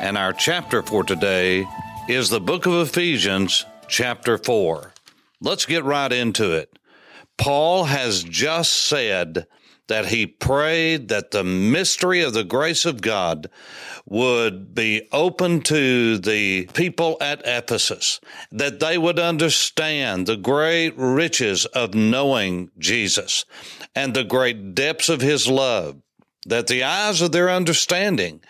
and our chapter for today is the book of Ephesians, chapter 4. Let's get right into it. Paul has just said that he prayed that the mystery of the grace of God would be open to the people at Ephesus, that they would understand the great riches of knowing Jesus and the great depths of his love that the eyes of their understanding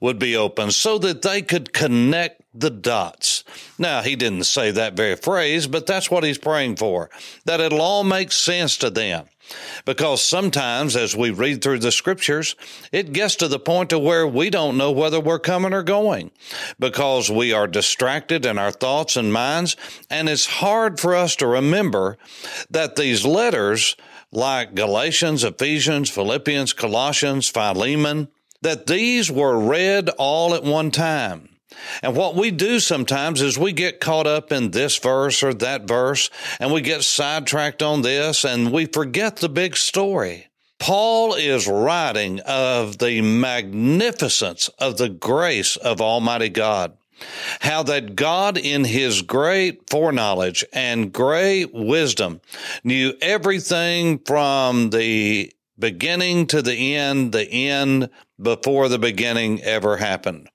would be open so that they could connect the dots. Now, he didn't say that very phrase, but that's what he's praying for, that it'll all make sense to them. Because sometimes as we read through the scriptures, it gets to the point to where we don't know whether we're coming or going because we are distracted in our thoughts and minds. And it's hard for us to remember that these letters like Galatians, Ephesians, Philippians, Colossians, Philemon, that these were read all at one time. And what we do sometimes is we get caught up in this verse or that verse, and we get sidetracked on this, and we forget the big story. Paul is writing of the magnificence of the grace of Almighty God how that God, in his great foreknowledge and great wisdom, knew everything from the beginning to the end, the end before the beginning ever happened.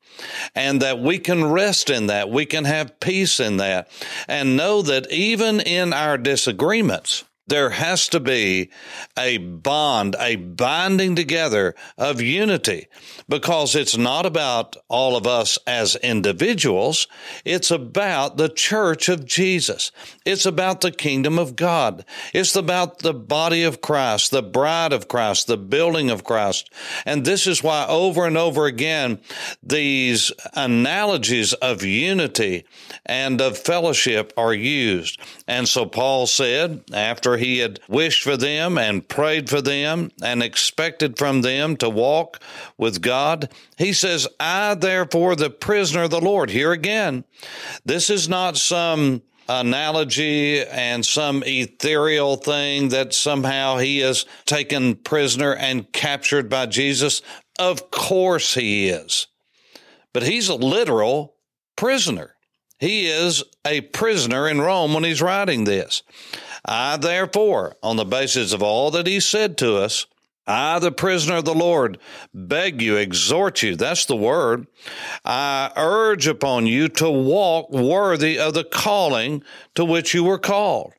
And that we can rest in that. We can have peace in that and know that even in our disagreements, there has to be a bond, a binding together of unity because it's not about all of us as individuals. It's about the church of Jesus. It's about the kingdom of God. It's about the body of Christ, the bride of Christ, the building of Christ. And this is why over and over again, these analogies of unity and of fellowship are used. And so Paul said after he had wished for them and prayed for them and expected from them to walk with God. He says, I therefore, the prisoner of the Lord. Here again, this is not some analogy and some ethereal thing that somehow he is taken prisoner and captured by Jesus. Of course he is. But he's a literal prisoner. He is a prisoner in Rome when he's writing this. I, therefore, on the basis of all that he said to us, I, the prisoner of the Lord, beg you, exhort you. That's the word. I urge upon you to walk worthy of the calling to which you were called.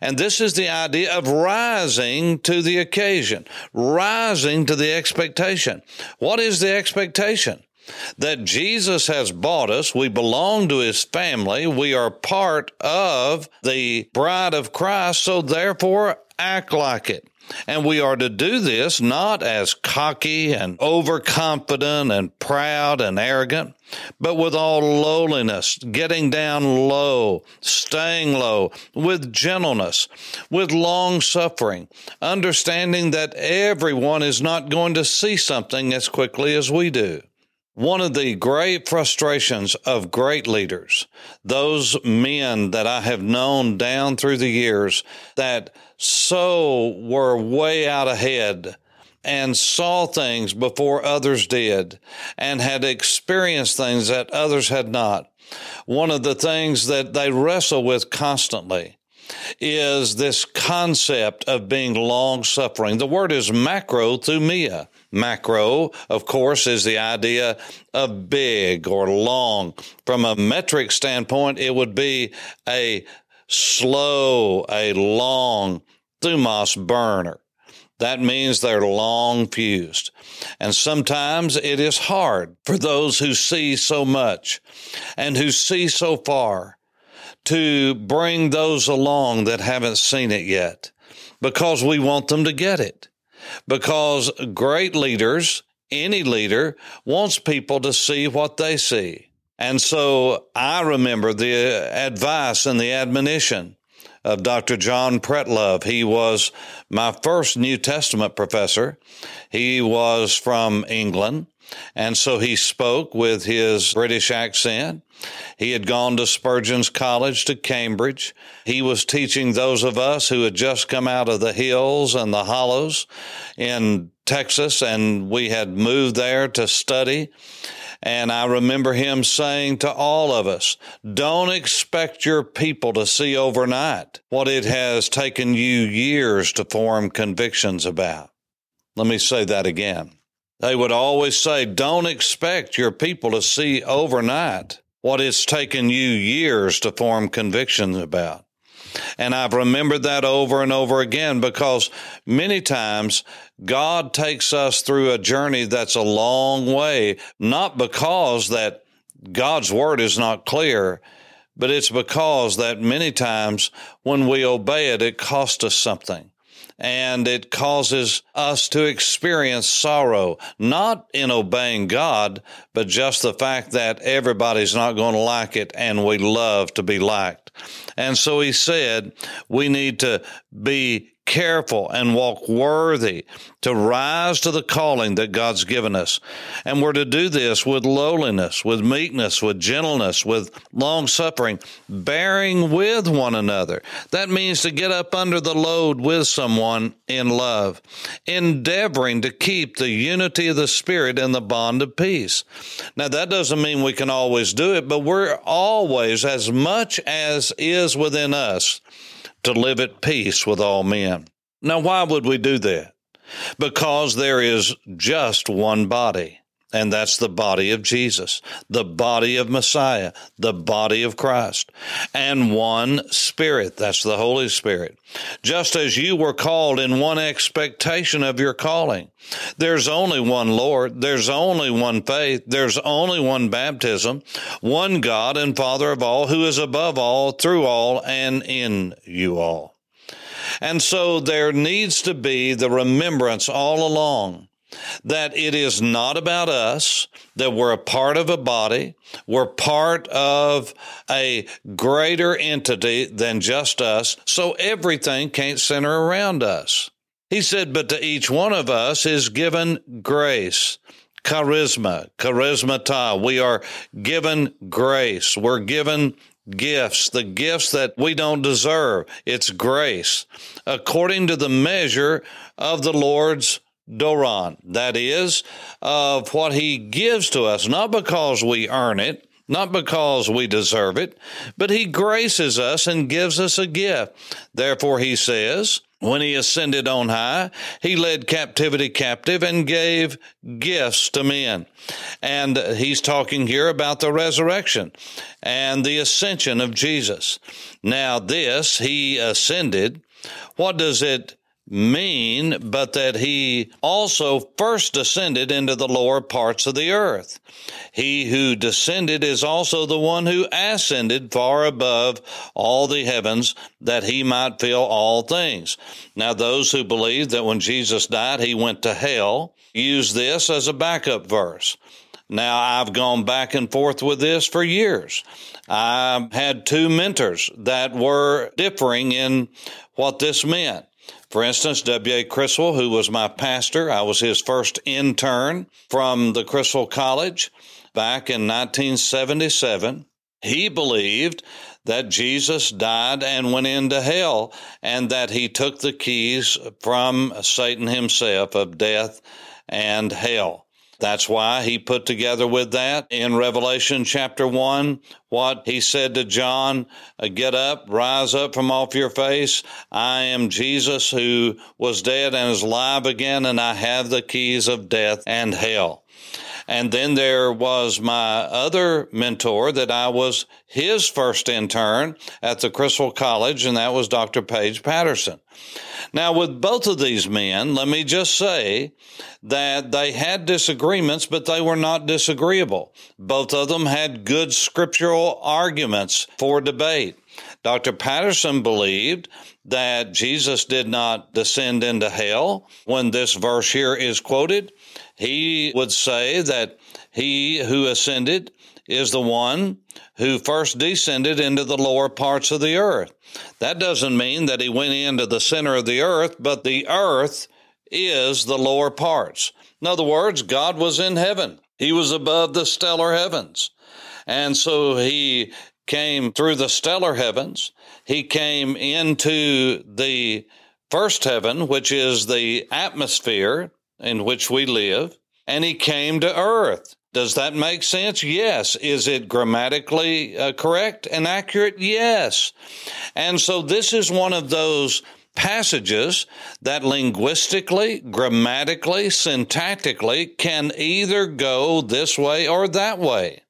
And this is the idea of rising to the occasion, rising to the expectation. What is the expectation? That Jesus has bought us. We belong to his family. We are part of the bride of Christ. So therefore, act like it. And we are to do this not as cocky and overconfident and proud and arrogant, but with all lowliness, getting down low, staying low, with gentleness, with long suffering, understanding that everyone is not going to see something as quickly as we do. One of the great frustrations of great leaders, those men that I have known down through the years that so were way out ahead and saw things before others did and had experienced things that others had not. One of the things that they wrestle with constantly is this concept of being long suffering. The word is macrothumia. Macro, of course, is the idea of big or long. From a metric standpoint, it would be a slow, a long thumos burner. That means they're long fused. And sometimes it is hard for those who see so much and who see so far to bring those along that haven't seen it yet because we want them to get it because great leaders, any leader, wants people to see what they see. And so I remember the advice and the admonition of Dr. John Pretlove. He was my first New Testament professor. He was from England. And so he spoke with his British accent. He had gone to Spurgeon's College to Cambridge. He was teaching those of us who had just come out of the hills and the hollows in Texas, and we had moved there to study. And I remember him saying to all of us, don't expect your people to see overnight what it has taken you years to form convictions about. Let me say that again. They would always say, don't expect your people to see overnight what it's taken you years to form convictions about. And I've remembered that over and over again because many times God takes us through a journey that's a long way, not because that God's word is not clear, but it's because that many times when we obey it, it costs us something and it causes us to experience sorrow, not in obeying God, but just the fact that everybody's not going to like it and we love to be liked. And so he said, we need to be careful and walk worthy to rise to the calling that God's given us. And we're to do this with lowliness, with meekness, with gentleness, with long suffering, bearing with one another. That means to get up under the load with someone in love, endeavoring to keep the unity of the Spirit in the bond of peace. Now, that doesn't mean we can always do it, but we're always, as much as is within us, to live at peace with all men. Now, why would we do that? Because there is just one body, and that's the body of Jesus, the body of Messiah, the body of Christ, and one Spirit, that's the Holy Spirit. Just as you were called in one expectation of your calling, there's only one Lord, there's only one faith, there's only one baptism, one God and Father of all, who is above all, through all, and in you all. And so there needs to be the remembrance all along that it is not about us, that we're a part of a body, we're part of a greater entity than just us, so everything can't center around us. He said, but to each one of us is given grace charisma, charismata. We are given grace. We're given gifts, the gifts that we don't deserve. It's grace according to the measure of the Lord's Doron. That is, of what he gives to us, not because we earn it, not because we deserve it, but he graces us and gives us a gift. Therefore, he says, when he ascended on high, he led captivity captive and gave gifts to men. And he's talking here about the resurrection and the ascension of Jesus. Now, this, he ascended. What does it mean but that he also first descended into the lower parts of the earth. He who descended is also the one who ascended far above all the heavens that he might fill all things. Now, those who believe that when Jesus died, he went to hell use this as a backup verse. Now, I've gone back and forth with this for years. I had two mentors that were differing in what this meant. For instance, W.A. Criswell, who was my pastor, I was his first intern from the Criswell College back in 1977. He believed that Jesus died and went into hell and that he took the keys from Satan himself of death and hell. That's why he put together with that in Revelation chapter 1 what he said to John uh, Get up, rise up from off your face. I am Jesus who was dead and is alive again, and I have the keys of death and hell. And then there was my other mentor that I was his first intern at the Criswell College, and that was Dr. Paige Patterson. Now, with both of these men, let me just say that they had disagreements, but they were not disagreeable. Both of them had good scriptural arguments for debate. Dr. Patterson believed that Jesus did not descend into hell when this verse here is quoted. He would say that He who ascended is the one who first descended into the lower parts of the earth. That doesn't mean that he went into the center of the earth, but the earth is the lower parts. In other words, God was in heaven. He was above the stellar heavens. And so he came through the stellar heavens. He came into the first heaven, which is the atmosphere in which we live, and he came to earth. Does that make sense? Yes. Is it grammatically uh, correct and accurate? Yes. And so this is one of those passages that linguistically, grammatically, syntactically can either go this way or that way.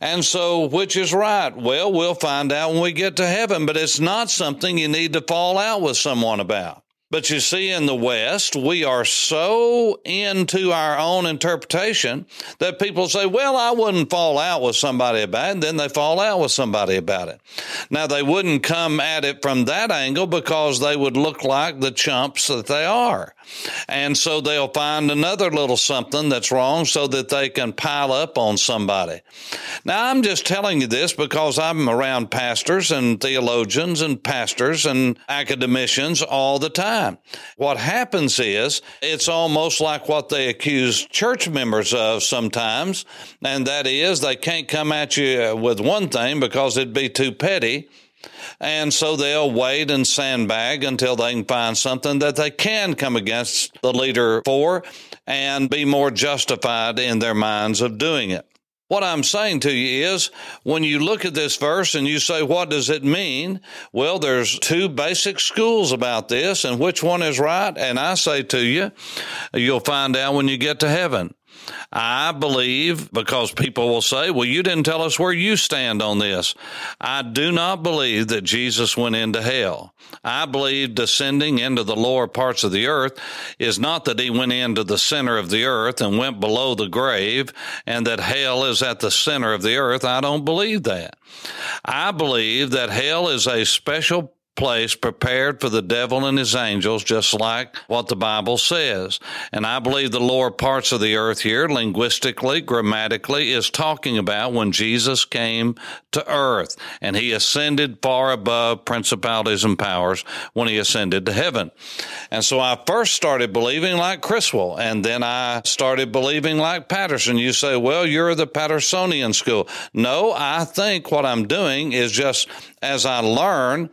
And so, which is right? Well, we'll find out when we get to heaven, but it's not something you need to fall out with someone about. But you see, in the West, we are so into our own interpretation that people say, well, I wouldn't fall out with somebody about it. And then they fall out with somebody about it. Now, they wouldn't come at it from that angle because they would look like the chumps that they are. And so they'll find another little something that's wrong so that they can pile up on somebody. Now, I'm just telling you this because I'm around pastors and theologians and pastors and academicians all the time. What happens is it's almost like what they accuse church members of sometimes, and that is they can't come at you with one thing because it'd be too petty and so they'll wait and sandbag until they can find something that they can come against the leader for and be more justified in their minds of doing it. What I'm saying to you is when you look at this verse and you say, what does it mean? Well, there's two basic schools about this and which one is right. And I say to you, you'll find out when you get to heaven. I believe because people will say, well, you didn't tell us where you stand on this. I do not believe that Jesus went into hell. I believe descending into the lower parts of the earth is not that he went into the center of the earth and went below the grave and that hell is at the center of the earth. I don't believe that. I believe that hell is a special place prepared for the devil and his angels, just like what the Bible says. And I believe the lower parts of the earth here, linguistically, grammatically, is talking about when Jesus came to earth and he ascended far above principalities and powers when he ascended to heaven. And so I first started believing like Criswell, and then I started believing like Patterson. You say, well, you're the Pattersonian school. No, I think what I'm doing is just as I learn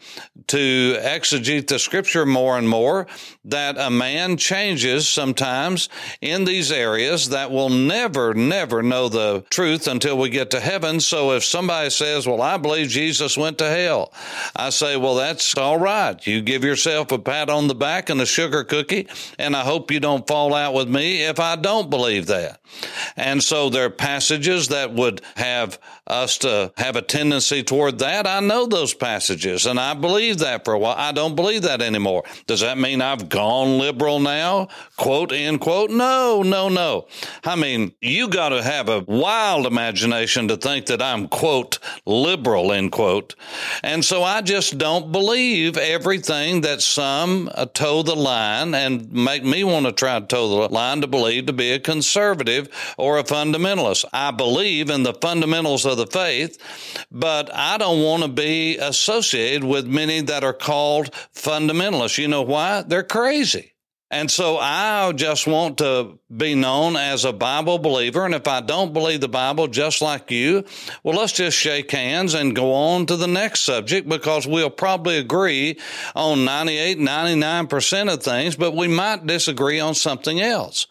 to exegete the scripture more and more, that a man changes sometimes in these areas that will never, never know the truth until we get to heaven. So if somebody says, Well, I believe Jesus went to hell, I say, Well, that's all right. You give yourself a pat on the back and a sugar cookie, and I hope you don't fall out with me if I don't believe that. And so there are passages that would have us to have a tendency toward that. I know those passages and I believe that for a while. I don't believe that anymore. Does that mean I've gone liberal now? Quote, end quote. No, no, no. I mean, you got to have a wild imagination to think that I'm, quote, liberal, end quote. And so I just don't believe everything that some uh, toe the line and make me want to try to toe the line to believe to be a conservative or a fundamentalist. I believe in the fundamentals of the faith, but I don't want to be associated with many that are called fundamentalists. You know why? They're crazy. And so I just want to be known as a Bible believer. And if I don't believe the Bible just like you, well, let's just shake hands and go on to the next subject because we'll probably agree on 98, 99% of things, but we might disagree on something else.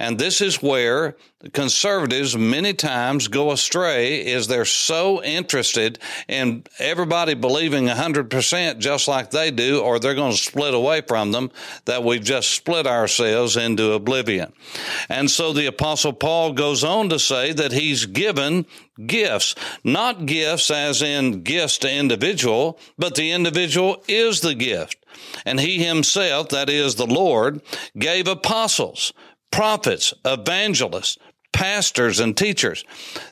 And this is where conservatives many times go astray is they're so interested in everybody believing 100% just like they do or they're going to split away from them that we've just split ourselves into oblivion. And so the apostle Paul goes on to say that he's given gifts, not gifts as in gifts to individual, but the individual is the gift. And he himself, that is the Lord, gave apostles prophets, evangelists, pastors, and teachers.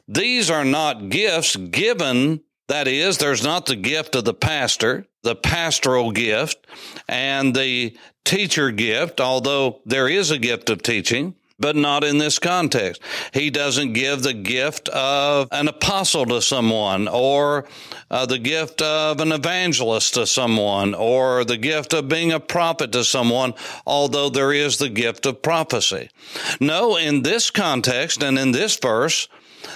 These are not gifts given. That is, there's not the gift of the pastor, the pastoral gift, and the teacher gift, although there is a gift of teaching. But not in this context. He doesn't give the gift of an apostle to someone or uh, the gift of an evangelist to someone or the gift of being a prophet to someone, although there is the gift of prophecy. No, in this context and in this verse,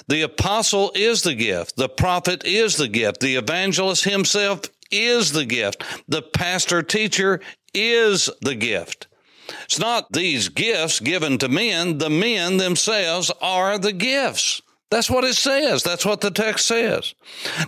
the apostle is the gift. The prophet is the gift. The evangelist himself is the gift. The pastor teacher is the gift. It's not these gifts given to men. The men themselves are the gifts. That's what it says. That's what the text says.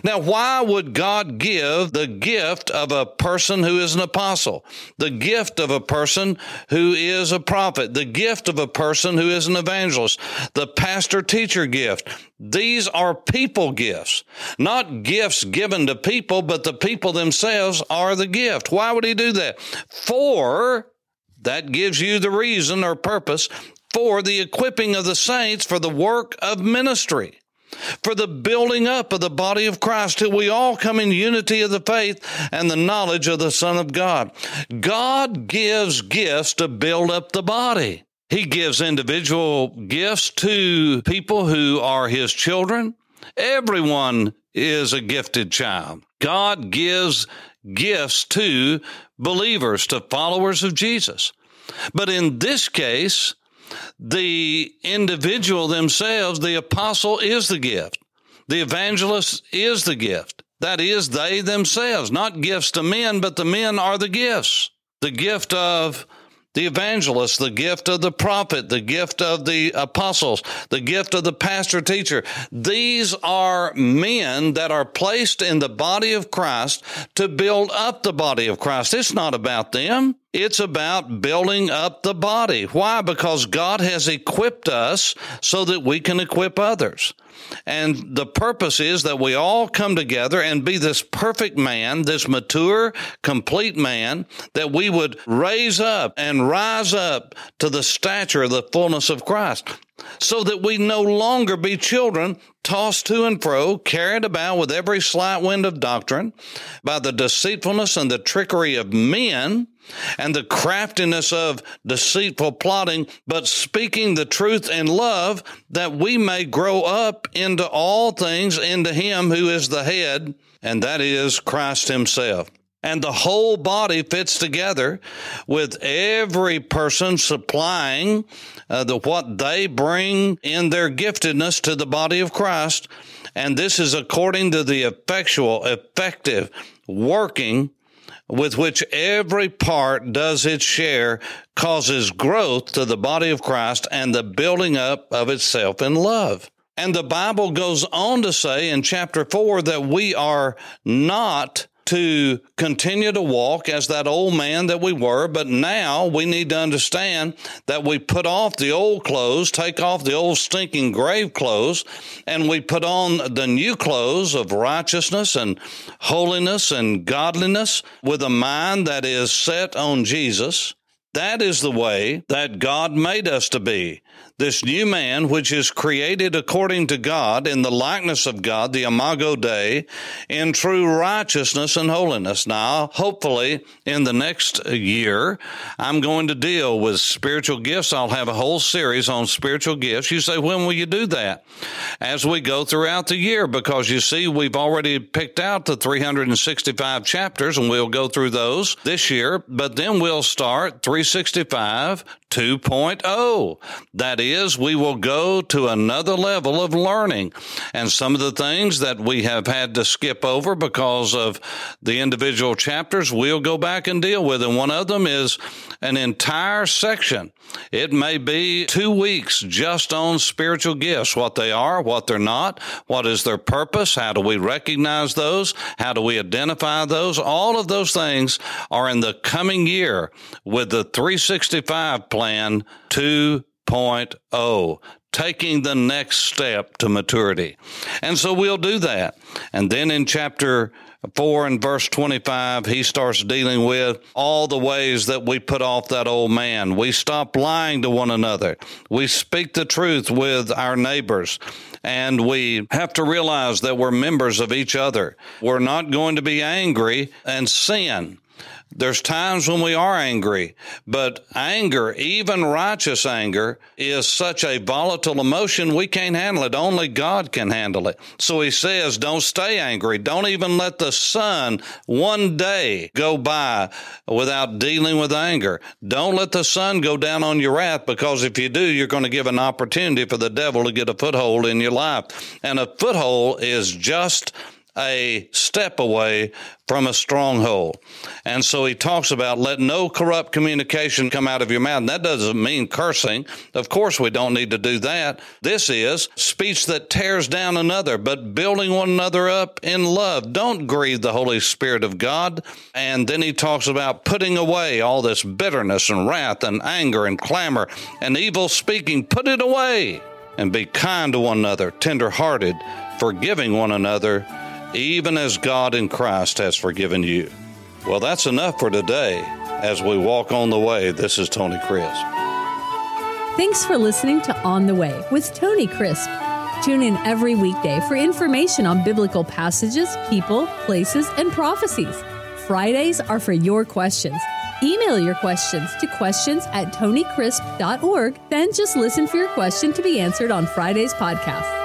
Now, why would God give the gift of a person who is an apostle, the gift of a person who is a prophet, the gift of a person who is an evangelist, the pastor teacher gift? These are people gifts, not gifts given to people, but the people themselves are the gift. Why would he do that? For that gives you the reason or purpose for the equipping of the saints for the work of ministry, for the building up of the body of Christ till we all come in unity of the faith and the knowledge of the Son of God. God gives gifts to build up the body. He gives individual gifts to people who are his children. Everyone is a gifted child. God gives gifts to believers, to followers of Jesus. But in this case, the individual themselves, the apostle is the gift. The evangelist is the gift. That is, they themselves, not gifts to men, but the men are the gifts. The gift of the evangelist, the gift of the prophet, the gift of the apostles, the gift of the pastor teacher. These are men that are placed in the body of Christ to build up the body of Christ. It's not about them. It's about building up the body. Why? Because God has equipped us so that we can equip others. And the purpose is that we all come together and be this perfect man, this mature, complete man, that we would raise up and rise up to the stature of the fullness of Christ so that we no longer be children tossed to and fro, carried about with every slight wind of doctrine by the deceitfulness and the trickery of men and the craftiness of deceitful plotting, but speaking the truth in love, that we may grow up into all things into Him who is the head, and that is Christ Himself and the whole body fits together with every person supplying uh, the what they bring in their giftedness to the body of Christ and this is according to the effectual effective working with which every part does its share causes growth to the body of Christ and the building up of itself in love. And the Bible goes on to say in chapter 4 that we are not to continue to walk as that old man that we were, but now we need to understand that we put off the old clothes, take off the old stinking grave clothes, and we put on the new clothes of righteousness and holiness and godliness with a mind that is set on Jesus. That is the way that God made us to be this new man, which is created according to God in the likeness of God, the Imago Dei, in true righteousness and holiness. Now, hopefully, in the next year, I'm going to deal with spiritual gifts. I'll have a whole series on spiritual gifts. You say, when will you do that? As we go throughout the year, because you see, we've already picked out the 365 chapters and we'll go through those this year, but then we'll start 365 2.0. That is, we will go to another level of learning. And some of the things that we have had to skip over because of the individual chapters, we'll go back and deal with. And one of them is an entire section. It may be two weeks just on spiritual gifts, what they are, what they're not, what is their purpose, how do we recognize those, how do we identify those. All of those things are in the coming year with the 365 plan Plan 2.0 taking the next step to maturity. And so we'll do that. And then in chapter 4 and verse 25, he starts dealing with all the ways that we put off that old man. We stop lying to one another. We speak the truth with our neighbors. And we have to realize that we're members of each other. We're not going to be angry and sin There's times when we are angry, but anger, even righteous anger, is such a volatile emotion we can't handle it. Only God can handle it. So he says, don't stay angry. Don't even let the sun one day go by without dealing with anger. Don't let the sun go down on your wrath because if you do, you're going to give an opportunity for the devil to get a foothold in your life. And a foothold is just a step away from a stronghold. And so he talks about let no corrupt communication come out of your mouth. And that doesn't mean cursing. Of course, we don't need to do that. This is speech that tears down another, but building one another up in love. Don't grieve the Holy Spirit of God. And then he talks about putting away all this bitterness and wrath and anger and clamor and evil speaking. Put it away and be kind to one another, tender hearted, forgiving one another even as God in Christ has forgiven you. Well, that's enough for today. As we walk on the way, this is Tony Crisp. Thanks for listening to On the Way with Tony Crisp. Tune in every weekday for information on biblical passages, people, places, and prophecies. Fridays are for your questions. Email your questions to questions at tonycrisp.org, then just listen for your question to be answered on Friday's podcast.